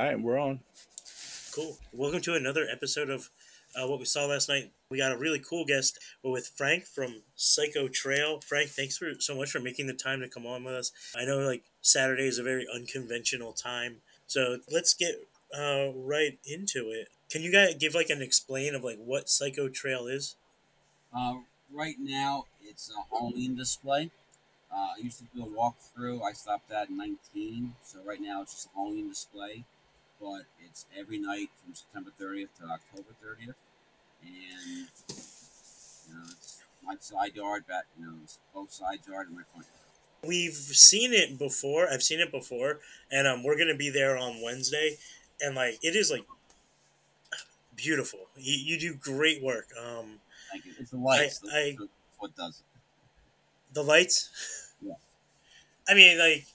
All right, we're on. Cool. Welcome to another episode of uh, what we saw last night. We got a really cool guest. We're with Frank from Psycho Trail. Frank, thanks for so much for making the time to come on with us. I know like Saturday is a very unconventional time, so let's get uh, right into it. Can you guys give like an explain of like what Psycho Trail is? Uh, right now, it's a Halloween display. Uh, I used to do a walkthrough. I stopped that in 19. So right now it's just a Halloween display. But it's every night from September 30th to October 30th. And, you know, it's my side yard, back, you know, it's both sides yard and my front yard. We've seen it before. I've seen it before, and um, we're gonna be there on Wednesday, and like it is like beautiful. You, you do great work. Um, Thank you. It's the lights. I- I- what does it. the lights. Yeah. I mean, like,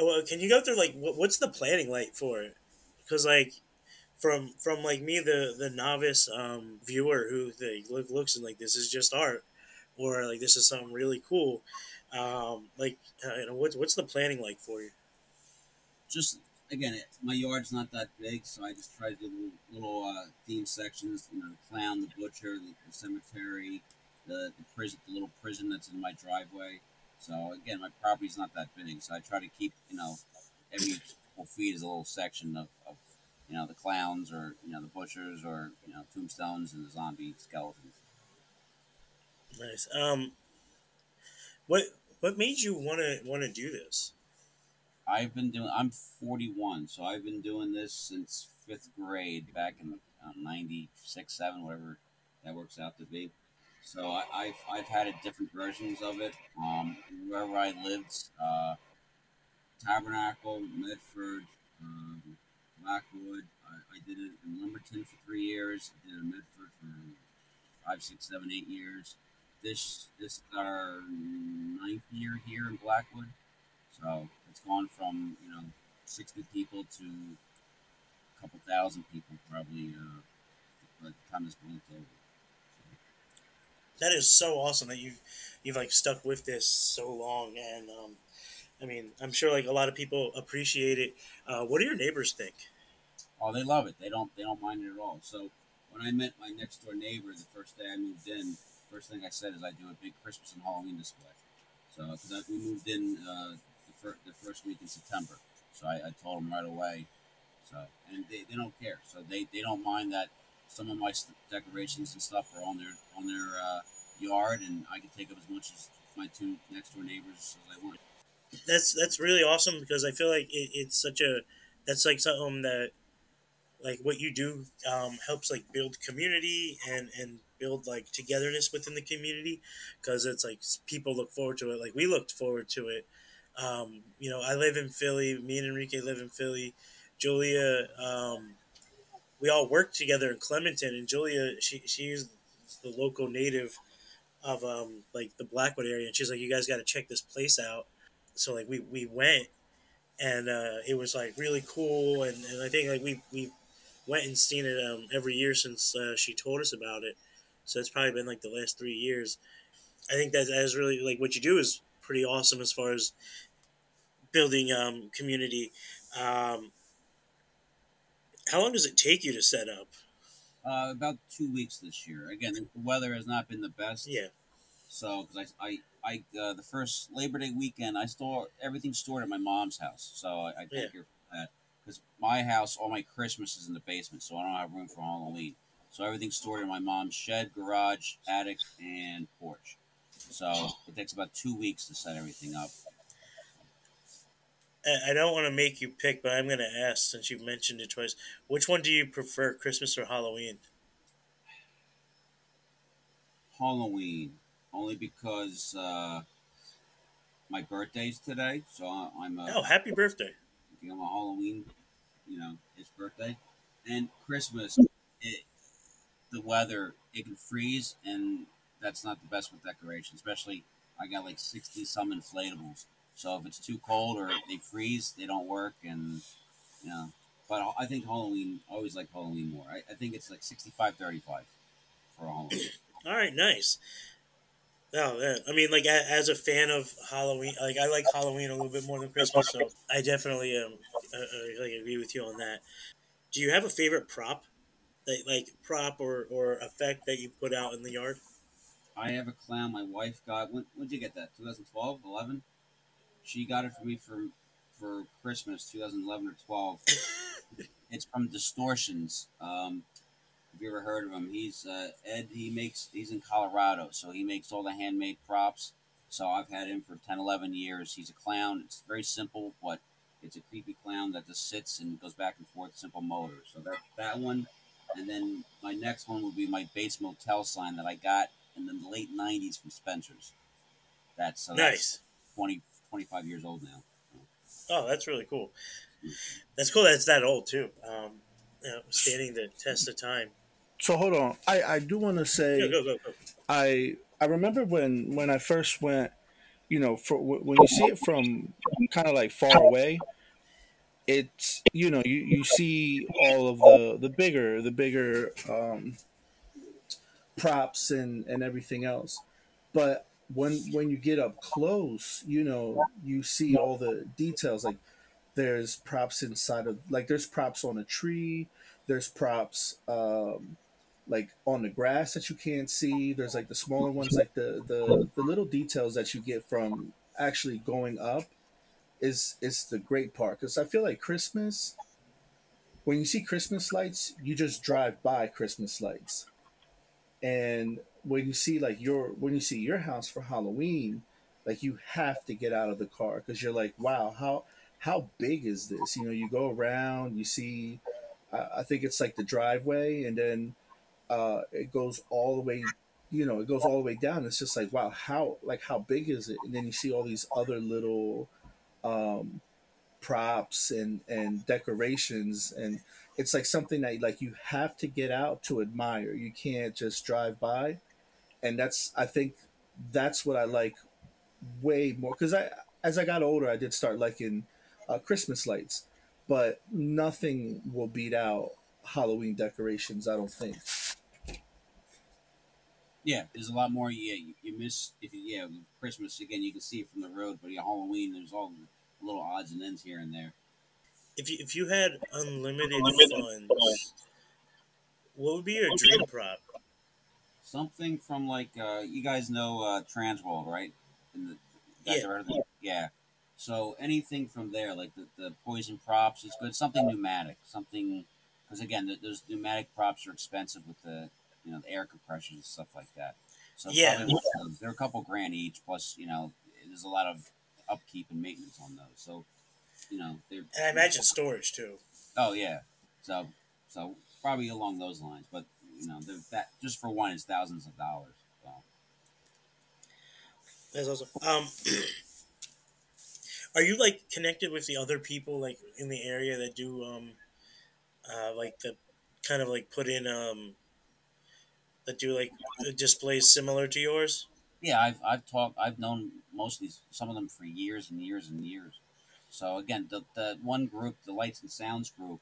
well, can you go through like what, what's the planning like for it? Because like, from from like me, the the novice um, viewer who like, look, looks and like this is just art, or like this is something really cool. Um, like, uh, you know, what's what's the planning like for you? just again, it, my yard's not that big, so I just try to do little, little uh, theme sections. You know, the clown, the butcher, the, the cemetery, the, the prison, the little prison that's in my driveway. So again, my property's not that big, so I try to keep you know every couple feet is a little section of, of you know the clowns or you know the butchers or you know tombstones and the zombie skeletons. Nice. Um, what what made you want to want to do this? I've been doing. I'm 41, so I've been doing this since fifth grade, back in uh, 96, 7, whatever that works out to be. So I, I've I've had it different versions of it. Um, wherever I lived, uh, Tabernacle, Medford, um, Blackwood. I, I did it in Lumberton for three years. I did it in Medford for five, six, seven, eight years. This this is our ninth year here in Blackwood. So it's gone from you know sixty people to a couple thousand people probably uh, by the time this blink over. That is so awesome that you've you've like stuck with this so long, and um, I mean, I'm sure like a lot of people appreciate it. Uh, what do your neighbors think? Oh, they love it. They don't they don't mind it at all. So when I met my next door neighbor the first day I moved in, first thing I said is I do a big Christmas and Halloween display. So because we moved in uh, the, fir- the first week in September, so I, I told them right away. So and they, they don't care. So they, they don't mind that some of my st- decorations and stuff are on their on their uh, yard, and I can take up as much as my two next door neighbors as I want. That's that's really awesome because I feel like it, it's such a that's like something that like what you do um, helps like build community and and build like togetherness within the community because it's like people look forward to it. Like we looked forward to it. Um, you know i live in philly. Me and enrique live in philly. Julia um, we all work together in clementon and julia she she's the local native of um, like the blackwood area and she's like you guys got to check this place out. So like we we went and uh, it was like really cool and, and i think like we we went and seen it um, every year since uh, she told us about it so it's probably been like the last three years i think that that is really like what you do is pretty awesome as far as building um, community um, how long does it take you to set up Uh, about two weeks this year. Again, the weather has not been the best. yeah So, because I, I, I uh, the first Labor Day weekend, I store everything stored at my mom's house. So I, I Yeah. thank her for that. Because my house, all my Christmas is in the basement, so I don't have room for Halloween. So everything's stored in my mom's shed, garage, attic, and porch. So it takes about two weeks to set everything up. I- I don't want to make you pick, but I'm going to ask since you've mentioned it twice. Which one do you prefer, Christmas or Halloween? Halloween, only because uh, my birthday's today, so I'm a, Oh, happy birthday! Know, my Halloween, you know, his birthday, and Christmas. It, the weather, it can freeze, and that's not the best with decoration. Especially, I got like sixty some inflatables. So if it's too cold or they freeze, they don't work, and you know. But I think Halloween. Always like Halloween more. I, I think it's like 65-35 for Halloween. All right, nice. Oh, yeah. I mean, like as a fan of Halloween, like I like Halloween a little bit more than Christmas, so I definitely um, uh, uh, like agree with you on that. Do you have a favorite prop, that like prop or or effect that you put out in the yard? I have a clown my wife got. When when did you get that? 2012, 11? She got it for me for for Christmas, 2011 or 12. it's from Distortions. Um, have you ever heard of him? He's uh, Ed. He makes. He's in Colorado, so he makes all the handmade props. So I've had him for 10, 11 years. He's a clown. It's very simple, but it's a creepy clown that just sits and goes back and forth. Simple motor. So that that one, and then my next one would be my Bates Motel sign that I got in the late 90s from Spencer's. That's so nice. That's 20, 25 years old now. Oh, that's really cool. That's cool. That's that old too. Um, you know, standing the test of time. So hold on. I I do want to say Go, go, go, go. I I remember when when I first went, you know, for when you see it from kind of like far away, it's you know you you see all of the the bigger the bigger um, props and and everything else, but when when you get up close, you know you see all the details like there's props inside of like there's props on a tree there's props um like on the grass that you can't see there's like the smaller ones like the the, the little details that you get from actually going up is is the great part. Because i feel like christmas when you see christmas lights you just drive by christmas lights. And when you see like your when you see your house for halloween like you have to get out of the car because you're like wow how how big is this? You know you go around you see uh, i think it's like the driveway and then uh, it goes all the way you know it goes all the way down. It's just like wow how like how big is it? And then you see all these other little um, props and and decorations. And it's like something that like you have to get out to admire. You can't just drive by. And that's i think that's what i like way more. Because i as i got older i did start liking uh, christmas lights. But nothing will beat out halloween decorations i don't think Yeah, there's a lot more. Yeah, you, you miss if you, yeah Christmas again. You can see it from the road, but yeah, Halloween there's all the little odds and ends here and there. If you if you had unlimited funds, what would be your dream prop? Something from like uh, you guys know uh, Transworld, right? In the, Yeah. heard of them? Yeah. So anything from there, like the, the poison props, is good. Something pneumatic, something because again, th- those pneumatic props are expensive with the you know the air compressors and stuff like that. So Yeah. of those. they're a couple grand each. Plus, you know, there's a lot of upkeep and maintenance on those. So you know, they're And I imagine storage too. Oh yeah, so so probably along those lines, but you know, that just for one is thousands of dollars. So. That's awesome. Um, are you like connected with the other people like in the area that do um, uh, like the kind of like put in um, that do like displays similar to yours? Yeah, I've I've talked. I've known most of these, some of them for years and years and years. So again, the the one group, the Lights and Sounds group,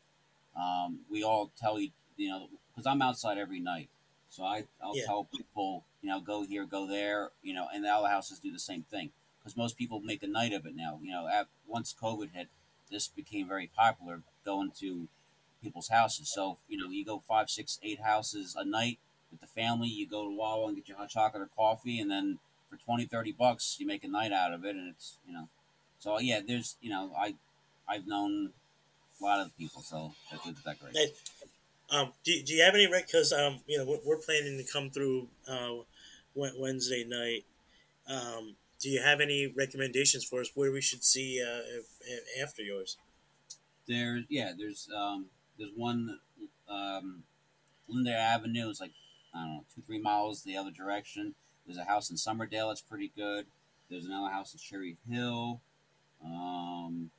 um, we all tell you, you know, because I'm outside every night, so I I'll Yeah. tell people, you know, go here, go there, you know, and the other houses do the same thing because most people make a night of it now. You know, at, once COVID hit, this became very popular going to people's houses. So you know, you go five, six, eight houses a night with the family. You go to Wawa and get your hot chocolate or coffee, and then for 20, 30 bucks, you make a night out of it, and it's you know. So yeah, there's you know I I've known a lot of people, so that do the decorating. Hey, Um, do, do you have any rec? Because um, you know we're, we're planning to come through uh, Wednesday night. Um, do you have any recommendations for us where we should see uh, if- after yours? There, yeah, there's um, there's one um, Linda Avenue is like I don't know two three miles the other direction. There's a house in Somerdale that's pretty good. There's another house in Cherry Hill. Um,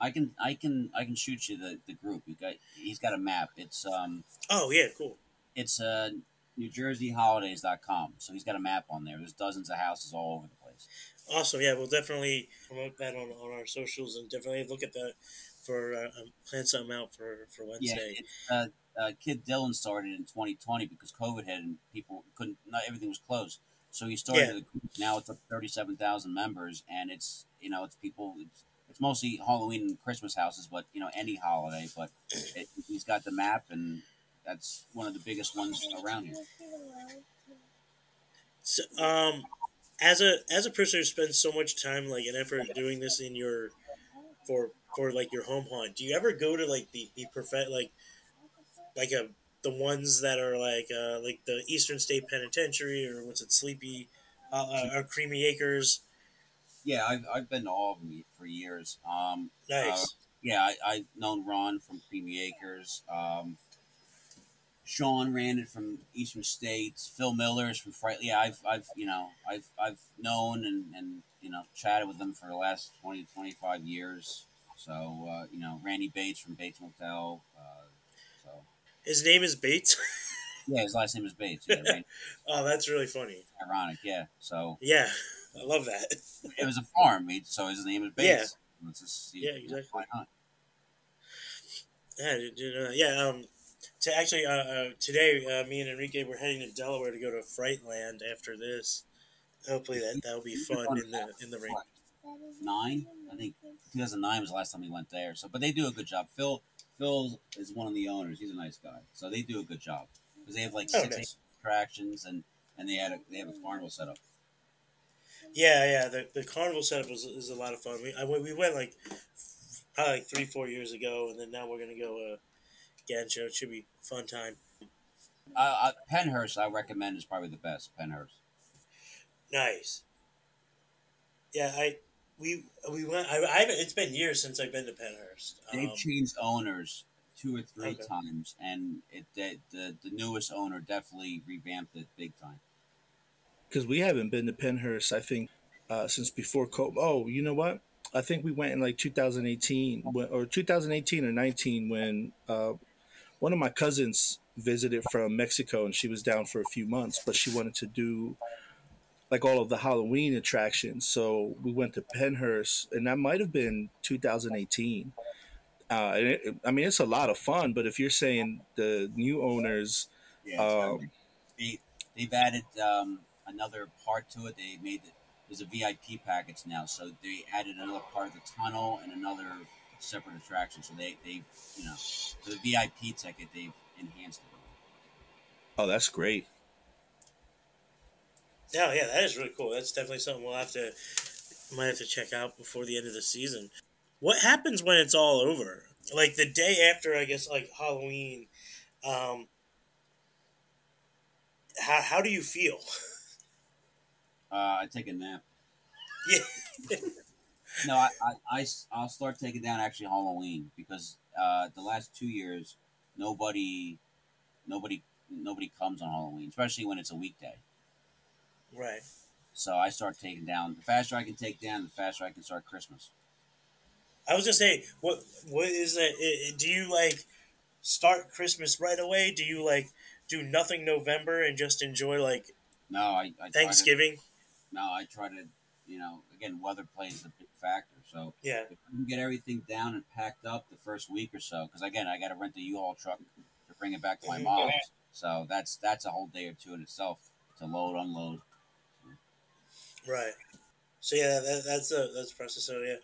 I can I can I can shoot you the, the group. You got he's got a map. It's um Oh yeah, cool. it's uh NewJerseyHolidays.com. So he's got a map on there. There's dozens of houses all over the place. Awesome. Yeah, we'll definitely promote that on, on our socials and definitely look at that for uh, um, plan something out for for Yeah, Wednesday. it, uh, uh, Kid Dylan started in 2020 because COVID hit and people couldn't. Not everything was closed. So he started Yeah. the group. Now it's up 37,000 members, and it's you know it's people. It's, it's it's mostly Halloween and Christmas houses, but you know any holiday. But it, he's got the map, and that's one of the biggest ones around here. So, um, as a as a person who spends so much time like and effort doing this in your for for like your home haunt, do you ever go to like the the perfect like like a the ones that are like uh like the Eastern State Penitentiary or what's it Sleepy uh, uh, or Creamy Acres? Yeah, I've, I've been to all of them for years. Um, Nice. uh, yeah, I, I've known Ron from Creamy Acres. Um, Sean ran it from Eastern States. Phil Miller's from Fright. Yeah, I've, I've, you know, I've, I've known and, and, you know, chatted with them for the last 20, 25 years. So, uh, you know, Randy Bates from Bates Motel. Uh, so, His name is Bates. yeah, his last name is Bates. Yeah, oh, that's really funny. ironic. Yeah. So Yeah, I love that. it was a farm, so his name is Bates. Let's just Yeah, exactly. Why not? Yeah, did- did, uh, yeah. Um, to actually, uh, uh, today, uh, me and Enrique were heading to Delaware to go to Frightland after this. Hopefully, that that'll be fun in the in the rain. Nine. I think 2009 was the last time we went there. So, but they do a good job. Phil, Phil is one of the owners. He's a nice guy. So they do a good job because they have like Oh, six nice. attractions and and they had a they have a carnival set up. Yeah, yeah. The, the carnival setup was is a lot of fun. We I, went- we went like probably like three four years ago, and then now we're gonna go uh, again. So it should be fun time. Uh, uh, Pennhurst, I recommend is probably the best. Pennhurst. Nice. Yeah, I we we went. I, I haven't. It's been years since I've been to Pennhurst. They've Um, changed owners two or three Okay. times, and it the, the the newest owner definitely revamped it big time. because we haven't been to Pennhurst. I think uh, since before COVID. Oh, you know what? I think we went in like 2018 or 2018 or 19 when uh, one of my cousins visited from Mexico and she was down for a few months, but she wanted to do like all of the Halloween attractions. So we went to Pennhurst, and that might have been 2018. Uh, and it, I mean, it's a lot of fun. But if you're saying the new owners, Yeah, um, they they've added um, another part to it. They made it there's a VIP package now, so they added another part of the tunnel and another separate attraction. So they they you know for the VIP ticket they've enhanced it. oh, that's great. No, yeah, that is really cool. That's definitely something we'll have to might have to check out before the end of the season. What happens when it's all over? Like the day after, I guess, like Halloween. Um, how how do you feel? Uh, I take a nap. Yeah, No, I, I, I, will start taking down actually Halloween because uh, the last two years nobody nobody nobody comes on Halloween, especially when it's a weekday. Right. So I start taking down. The faster I can take down, the faster I can start Christmas. I was gonna say, what what is that? i- i- Do you like start Christmas right away? Do you like do nothing November and just enjoy like No, I, I try to- Thanksgiving? no, I try to, you know, again, weather plays a big factor. So Yeah, if we can get everything down and packed up the first week or so, because again, I got to rent the U-Haul truck to bring it back to my Mhm. mom's. So that's that's a whole day or two in itself to load, unload. Right. So yeah, that, that's a that's process. So yeah, it,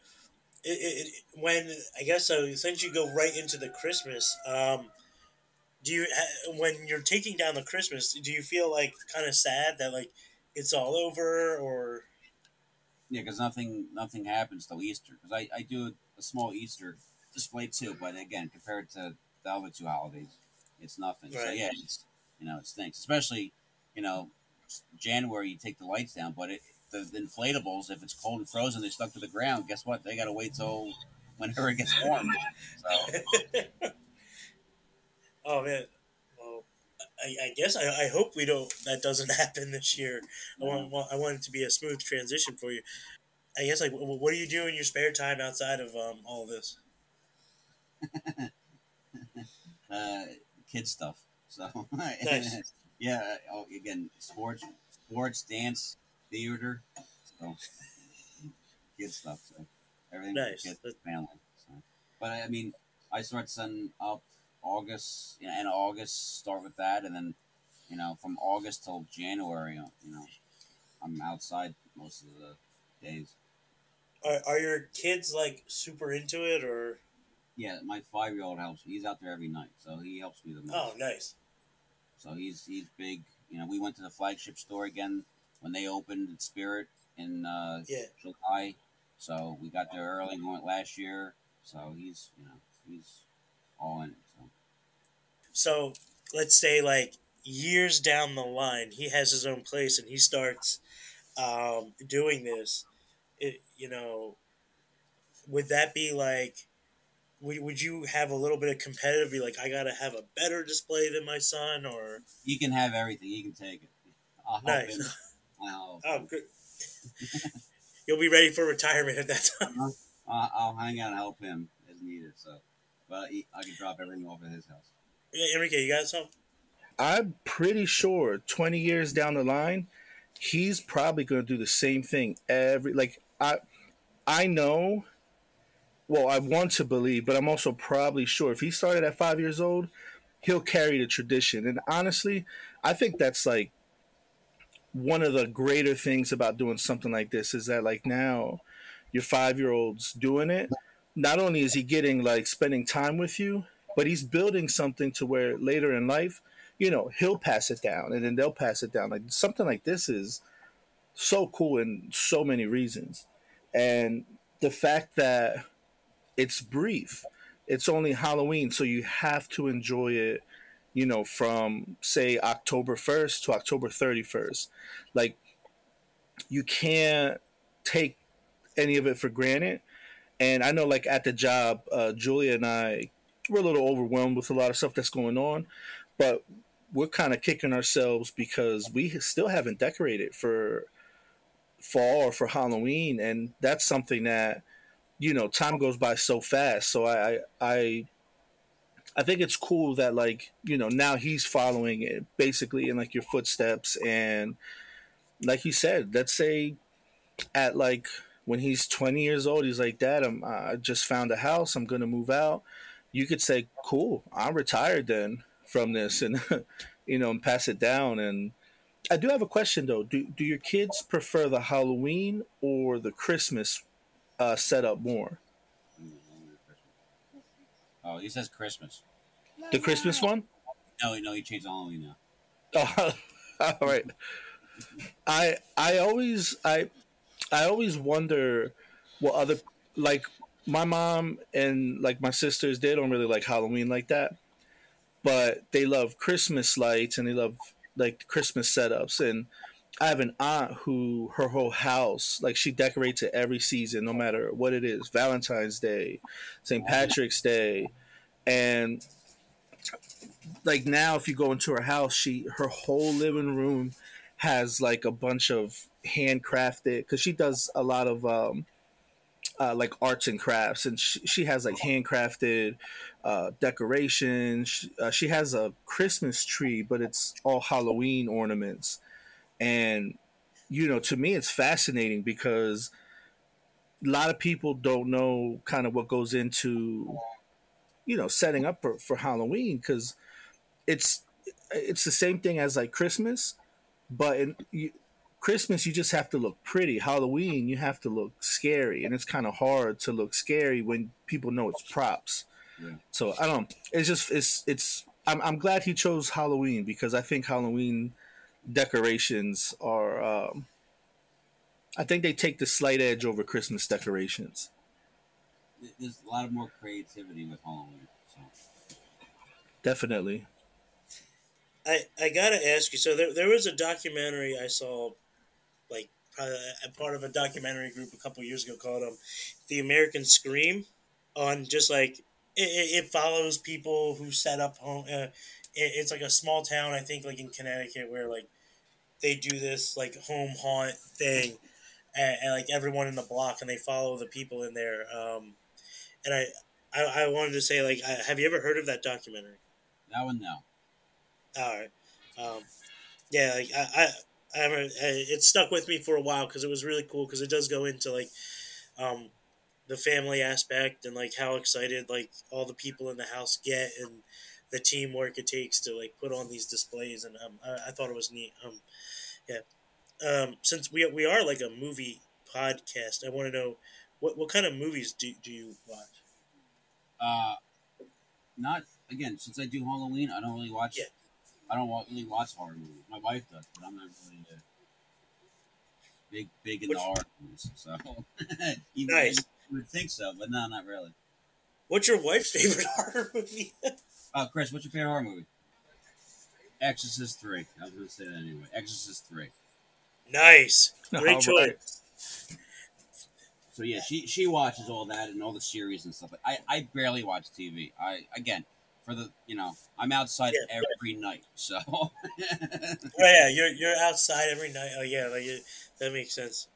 it, it, when I guess so, since you go right into the Christmas, um, do you when you're taking down the Christmas, do you feel like kind of sad that like it's all over or Yeah, because nothing nothing happens till Easter. Because I, I do a small Easter display too, but again, compared to the other two holidays, it's nothing. So yeah, it's you know it stinks. Especially you know January, you take the lights down, but it, the, the inflatables, if it's cold and frozen, they're stuck to the ground. Guess what? They got to wait till whenever it gets warm. So Oh man, well, I, I guess I, I hope we don't that doesn't happen this year. I want, I want it to be a smooth transition for you. I guess like what do you do in your spare time outside of um, all this? uh, kid stuff. So Nice. yeah. Oh, again, sports, sports, dance, theater. So kid stuff. So everything for Nice. kids, That- family. So, but I mean, I start setting up August, you know, and August start with that, and then you know from August till January, you know, I'm outside most of the days. are, are your kids like super into it or? Yeah, my five year old helps. He's out there every night, so he helps me the most. Oh, nice. So he's he's big. You know, we went to the flagship store again when they opened at Spirit in uh, Yeah. July. So we got there early. We went last year. So he's you know he's all in it. So So let's say like years down the line, he has his own place and he starts um, doing this. It, you know, would that be like? Would, would you have a little bit of competitive? Be like, I gotta have a better display than my son, or he can have everything. He can take it. I'll Nice. him. I'll, oh, good. You'll be ready for retirement at that time. Uh-huh. I'll, I'll hang out and help him as needed. So, but he, I can drop everything off at his house. Yeah, Enrique, you got something? I'm pretty sure 20 years down the line, he's probably going to do the same thing every like I I know well, I want to believe, but I'm also probably sure if he started at 5 years old, he'll carry the tradition. And honestly, I think that's like one of the greater things about doing something like this is that like now your 5-year-old's doing it. Not only is he getting like spending time with you, but he's building something to where later in life you know, he'll pass it down and then they'll pass it down. Like something like this is so cool in so many reasons. And the fact that it's brief, it's only Halloween, so you have to enjoy it, you know, from say October 1st to October 31st. Like you can't take any of it for granted. And I know, like at the job, uh, Julia and I we're a little overwhelmed with a lot of stuff that's going on, but we're kind of kicking ourselves because we still haven't decorated for fall or for Halloween, and that's something that you know time goes by so fast. So I I I, think it's cool that like you know now he's following it basically in like your footsteps, and like you said, let's say at like when he's 20 years old, he's like, Dad, I'm, I just found a house. I'm to move out. You could say, Cool, I'm retired then from this and, you know, and pass it down. And I do have a question though. Do, do your kids prefer the Halloween or the Christmas uh, setup more? Oh, he says Christmas. The Christmas one? No, no, he changed Halloween now. Oh, all right. I I always I I always wonder what other like my mom and like my sisters they don't really like Halloween like that, but they love Christmas lights and they love like Christmas setups and I have an aunt who her whole house like she decorates it every season no matter what it is. Valentine's Day, St. Patrick's Day, and like now if you go into her house she her whole living room has like a bunch of handcrafted because she does a lot of um uh, like arts and crafts. And she, she has like handcrafted uh, decorations. She, uh, she has a christmas tree but it's all halloween ornaments and you know to me it's fascinating because a lot of people don't know kind of what goes into you know setting up for, for halloween because it's it's the same thing as like christmas but in you, christmas you just have to look pretty halloween you have to look scary and it's kind of hard to look scary when people know it's props Yeah. so i don't it's just it's it's I'm, I'm glad he chose halloween because i think halloween decorations are um i think they take the slight edge over christmas decorations There's a lot of more creativity with Halloween. So definitely I, I gotta ask you. So there, there was a documentary I saw, like uh, a part of a documentary group a couple years ago called um, "The American Scream," on just like it, it it follows people who set up home. Uh, it, it's like a small town, I think, like in Connecticut, where like they do this like home haunt thing, and, and like everyone in the block, and they follow the people in there. Um, and I, I, I wanted to say, like, I, have you ever heard of that documentary? that one, no. All right. Um, yeah, like, I, I, I haven't. It stuck with me for a while because it was really cool because it does go into like, um, the family aspect and like how excited like all the people in the house get and the teamwork it takes to like put on these displays and um, I, I thought it was neat. Um, yeah. Um, since we we are like a movie podcast, I want to know What what kind of movies do do you watch? Uh, not again since I do Halloween. I don't really watch. Yeah. I don't really watch horror movies. My wife does, but I'm not really uh, big big in Which- horror movies. So Nice. you would think so, but no, not really. What's your wife's favorite horror movie? Uh, Chris, what's your favorite horror movie? Exorcist three. I was gonna say that anyway. Exorcist three. nice, great All choice. right. So yeah, she she watches all that and all the series and stuff. I I barely watch TV. I again for the you know I'm outside Yeah. every night, so Oh yeah, you're you're outside every night. Oh yeah, like it, that makes sense.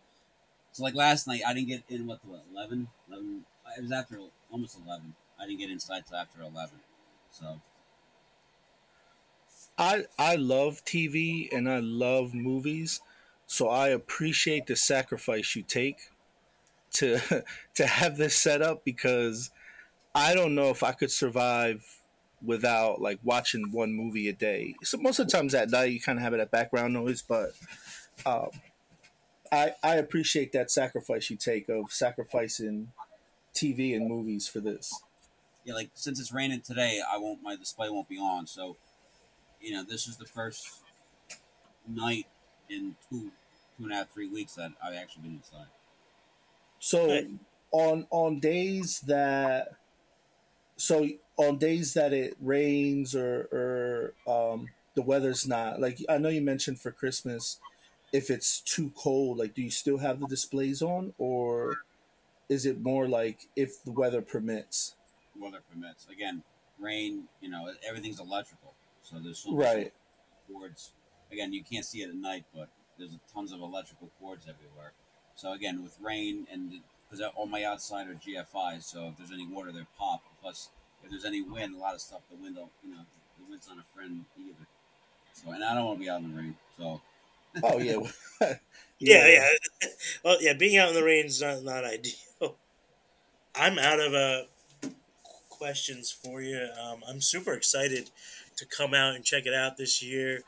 so like last night I didn't get in what what 11? 11 It was after almost eleven. I didn't get inside till after eleven. So I I love TV and I love movies, so I appreciate the sacrifice you take to to have this set up because I don't know if I could survive without like watching one movie a day. So most of the times at night you kind of have it at background noise, but um, I I appreciate that sacrifice you take of sacrificing TV and movies for this. Yeah, like since it's raining today, I won't my display won't be on. So you know this is the first night in two two and a half three weeks that I've actually been inside. So Right. on on days that so on days that it rains or or um the weather's not like I know you mentioned for Christmas if it's too cold like do you still have the displays on or is it more like if the weather permits? Weather permits. Again, rain, you know, everything's electrical. So there's so Right. cords. Again, you can't see it at night, but there's tons of electrical cords everywhere. So again, with rain and because all my outside are GFIs, so if there's any water, they pop. Plus, if there's any wind, a lot of stuff, the wind, you know, the wind's not a friend either. So, and I don't want to be out in the rain. So, Oh yeah. Yeah, yeah. well, yeah. Being out in the rain is not not ideal. I'm out of uh, questions for you. Um, I'm super excited to come out and check it out this year.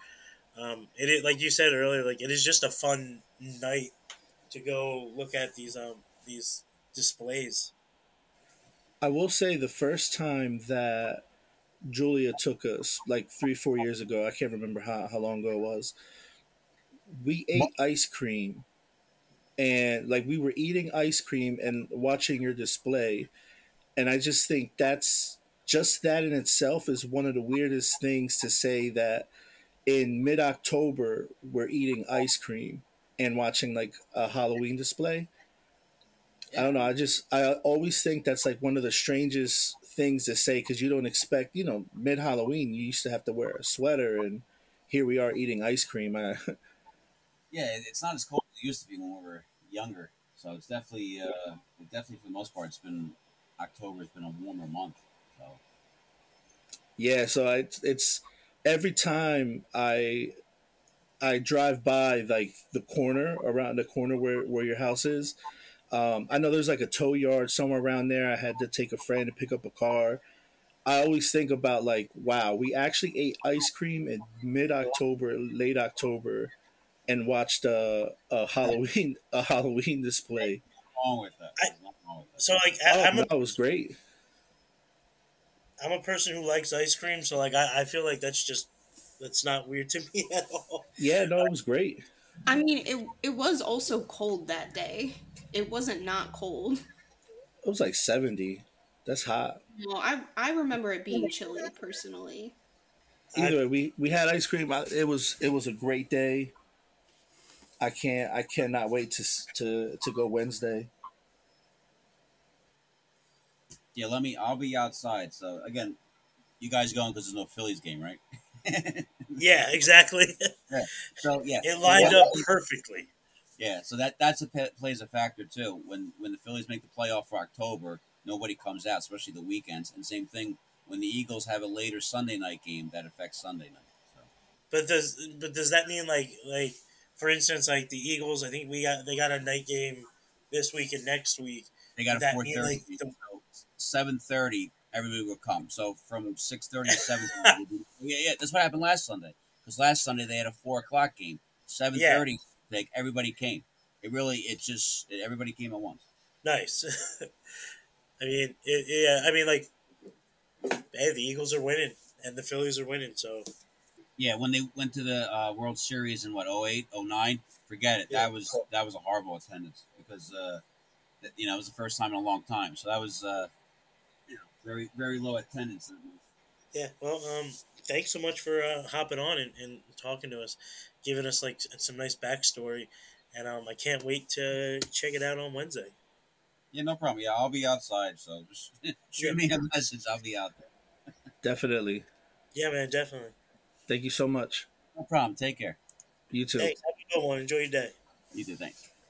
Um, it is like you said earlier, like it is just a fun night to go look at these um these displays. I will say the first time that Julia took us, like three, four years ago, I can't remember how, how long ago it was, we ate ice cream. And like we were eating ice cream and watching your display. And I just think that's just that in itself is one of the weirdest things to say that in mid October we're eating ice cream and watching like a Halloween display. I don't know. I just I always think that's like one of the strangest things to say because you don't expect you know mid Halloween you used to have to wear a sweater and here we are eating ice cream. I, yeah, it's not as cold as it used to be when we were younger. So it's definitely, uh, definitely for the most part, it's been October. It's been a warmer month. So yeah, so I, it's every time I I drive by like the corner around the corner where where your house is. Um, I know there's like a tow yard somewhere around there. I had to take a friend to pick up a car. I always think about like, wow, we actually ate ice cream in mid October, late October, and watched a, a Halloween a Halloween display. Wrong with that. I- wrong with that. So like Oh, I, I'm a that was great. I'm a person who likes ice cream, so like I, I feel like that's just that's not weird to me at all. Yeah, no, it was great. I mean, it it was also cold that day. It wasn't not cold. It was like seventy. That's hot. No, I I remember it being chilly personally. Either way, we we had ice cream. It was it was a great day. I can't I cannot wait to to to go Wednesday. Yeah, let me. I'll be outside. So again, you guys going because there's no Phillies game, right? Yeah, exactly. So yeah, It lined up perfectly. Yeah, so that that's a pa- plays a factor too. When when the Phillies make the playoff for October, nobody comes out, especially the weekends. And same thing when the Eagles have a later Sunday night game that affects Sunday night. So But does but does that mean like like for instance like the Eagles? I think we got they got a night game this week and next week. they got a four thirty. like, the- Seven thirty, everybody will come. So from six thirty to seven thirty. yeah, yeah, that's what happened last Sunday. Because last Sunday they had a four o'clock game. Seven thirty, like everybody came. It really, it just everybody came at once. Nice. I mean, it, yeah. I mean, like, hey, the Eagles are winning and the Phillies are winning. So Yeah, when they went to the uh, World Series in what 08, 09, forget it. Yeah. That was that was a horrible attendance because uh, that, you know it was the first time in a long time. So that was uh, you know very very low attendance. yeah. Well, um, thanks so much for uh, hopping on and, and talking to us, giving us like some nice backstory, and um, I can't wait to check it out on Wednesday. Yeah, no problem. Yeah, I'll be outside. So just shoot me a message. I'll be out there. Definitely. Yeah, man, definitely. Thank you so much. No problem. Take care. You too. Thanks. Have a good one. Enjoy your day. You too. Thanks.